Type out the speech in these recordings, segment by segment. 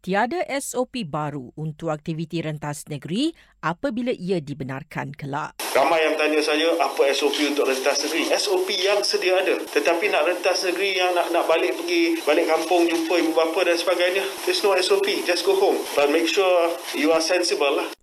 Tiada SOP baru untuk aktiviti rentas negeri apabila ia dibenarkan kelak. Ramai yang tanya saya apa SOP untuk rentas negeri. SOP yang sedia ada. Tetapi nak rentas negeri yang nak nak balik pergi balik kampung jumpa ibu bapa dan sebagainya. There's no SOP. Just go home. But make sure you are sensible lah.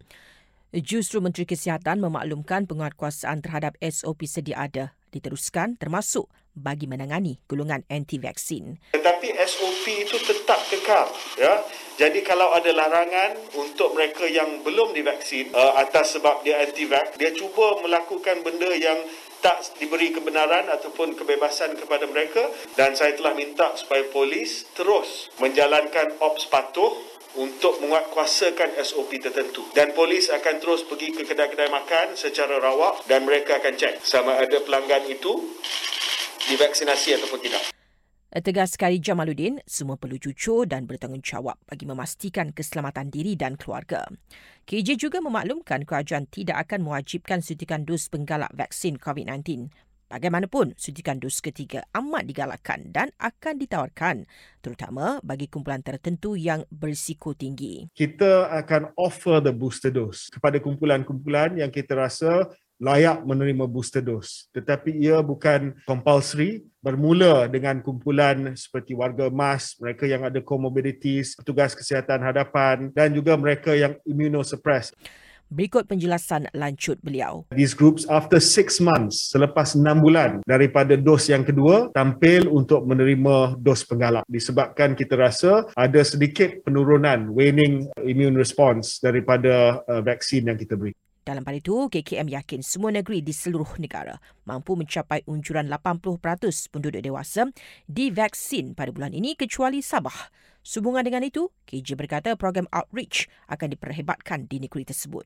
Justru Menteri Kesihatan memaklumkan penguatkuasaan terhadap SOP sedia ada diteruskan termasuk bagi menangani golongan anti-vaksin. Tetapi SOP itu tetap kekal. Ya? Jadi kalau ada larangan untuk mereka yang belum divaksin uh, atas sebab dia anti-vax, dia cuba melakukan benda yang tak diberi kebenaran ataupun kebebasan kepada mereka dan saya telah minta supaya polis terus menjalankan ops patuh untuk menguatkuasakan SOP tertentu. Dan polis akan terus pergi ke kedai-kedai makan secara rawak dan mereka akan cek sama ada pelanggan itu divaksinasi ataupun tidak. Tegas sekali Jamaluddin, semua perlu jujur dan bertanggungjawab bagi memastikan keselamatan diri dan keluarga. KJ juga memaklumkan kerajaan tidak akan mewajibkan suntikan dos penggalak vaksin COVID-19. Bagaimanapun, suntikan dos ketiga amat digalakkan dan akan ditawarkan terutama bagi kumpulan tertentu yang berisiko tinggi. Kita akan offer the booster dose kepada kumpulan-kumpulan yang kita rasa layak menerima booster dose tetapi ia bukan compulsory bermula dengan kumpulan seperti warga emas mereka yang ada comorbidities petugas kesihatan hadapan dan juga mereka yang immunosuppressed Berikut penjelasan lanjut beliau. These groups after six months, selepas enam bulan daripada dos yang kedua, tampil untuk menerima dos penggalak. Disebabkan kita rasa ada sedikit penurunan, waning immune response daripada uh, vaksin yang kita beri. Dalam hal itu, KKM yakin semua negeri di seluruh negara mampu mencapai unjuran 80% penduduk dewasa divaksin pada bulan ini kecuali Sabah. Sehubungan dengan itu, KJ berkata program outreach akan diperhebatkan di negeri tersebut.